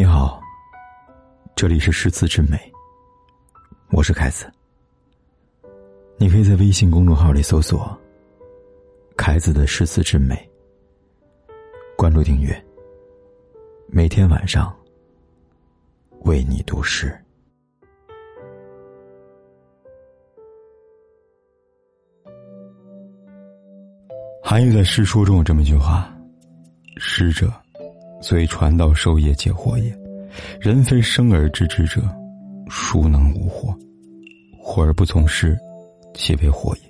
你好，这里是诗词之美，我是凯子。你可以在微信公众号里搜索“凯子的诗词之美”，关注订阅，每天晚上为你读诗。韩愈在诗书中有这么一句话：“诗者。”所以传道授业解惑也，人非生而知之者，孰能无惑？惑而不从师，岂为惑也？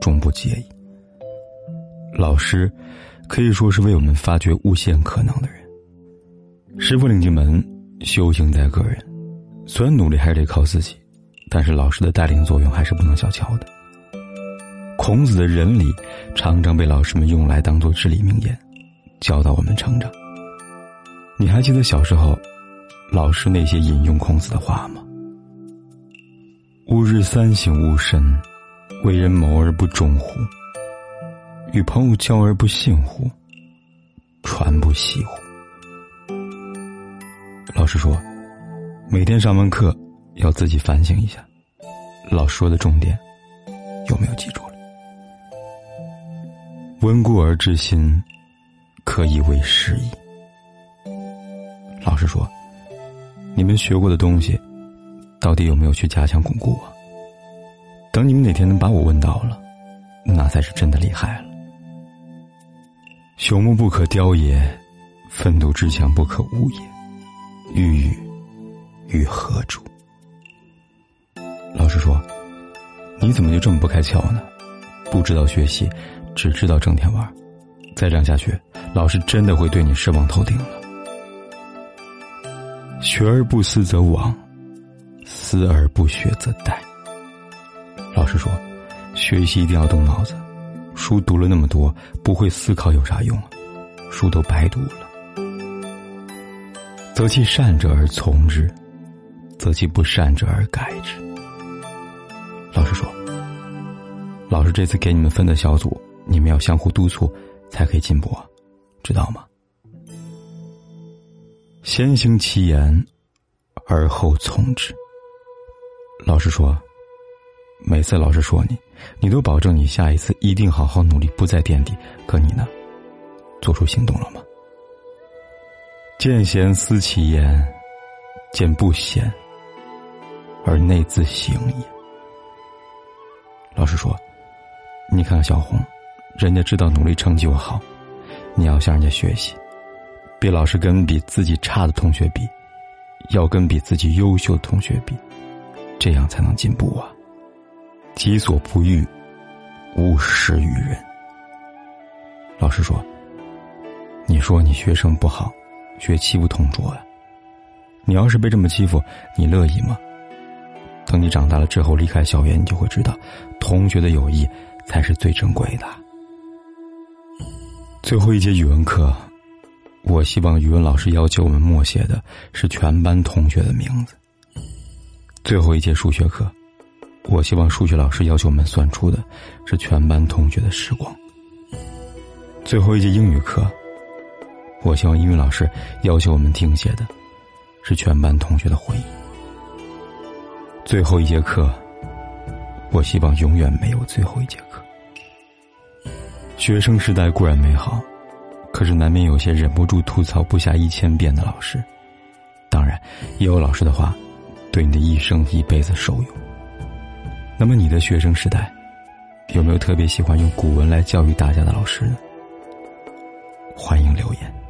终不解矣。老师可以说是为我们发掘无限可能的人。师傅领进门，修行在个人。虽然努力还是得靠自己，但是老师的带领作用还是不能小瞧的。孔子的仁礼常常被老师们用来当做至理名言，教导我们成长。你还记得小时候，老师那些引用孔子的话吗？吾日三省吾身：为人谋而不忠乎？与朋友交而不信乎？传不习乎？老师说，每天上完课要自己反省一下，老师说的重点有没有记住了？温故而知新，可以为师矣。老师说：“你们学过的东西，到底有没有去加强巩固啊？等你们哪天能把我问到了，那才是真的厉害了。朽木不可雕也，粪土之墙不可污也。欲语于何主？”老师说：“你怎么就这么不开窍呢？不知道学习，只知道整天玩，再这样下去，老师真的会对你失望透顶了。”学而不思则罔，思而不学则殆。老师说，学习一定要动脑子，书读了那么多，不会思考有啥用啊？书都白读了。择其善者而从之，择其不善者而改之。老师说，老师这次给你们分的小组，你们要相互督促，才可以进步，知道吗？先行其言，而后从之。老师说，每次老师说你，你都保证你下一次一定好好努力，不再垫底。可你呢，做出行动了吗？见贤思其言，见不贤而内自省也。老师说，你看看小红，人家知道努力成绩好，你要向人家学习。别老是跟比自己差的同学比，要跟比自己优秀的同学比，这样才能进步啊！己所不欲，勿施于人。老师说：“你说你学生不好，学欺负同桌呀？你要是被这么欺负，你乐意吗？等你长大了之后离开校园，你就会知道，同学的友谊才是最珍贵的。”最后一节语文课。我希望语文老师要求我们默写的是全班同学的名字。最后一节数学课，我希望数学老师要求我们算出的是全班同学的时光。最后一节英语课，我希望英语老师要求我们听写的是全班同学的回忆。最后一节课，我希望永远没有最后一节课。学生时代固然美好。可是难免有些忍不住吐槽不下一千遍的老师，当然，也有老师的话，对你的一生一辈子受用。那么你的学生时代，有没有特别喜欢用古文来教育大家的老师呢？欢迎留言。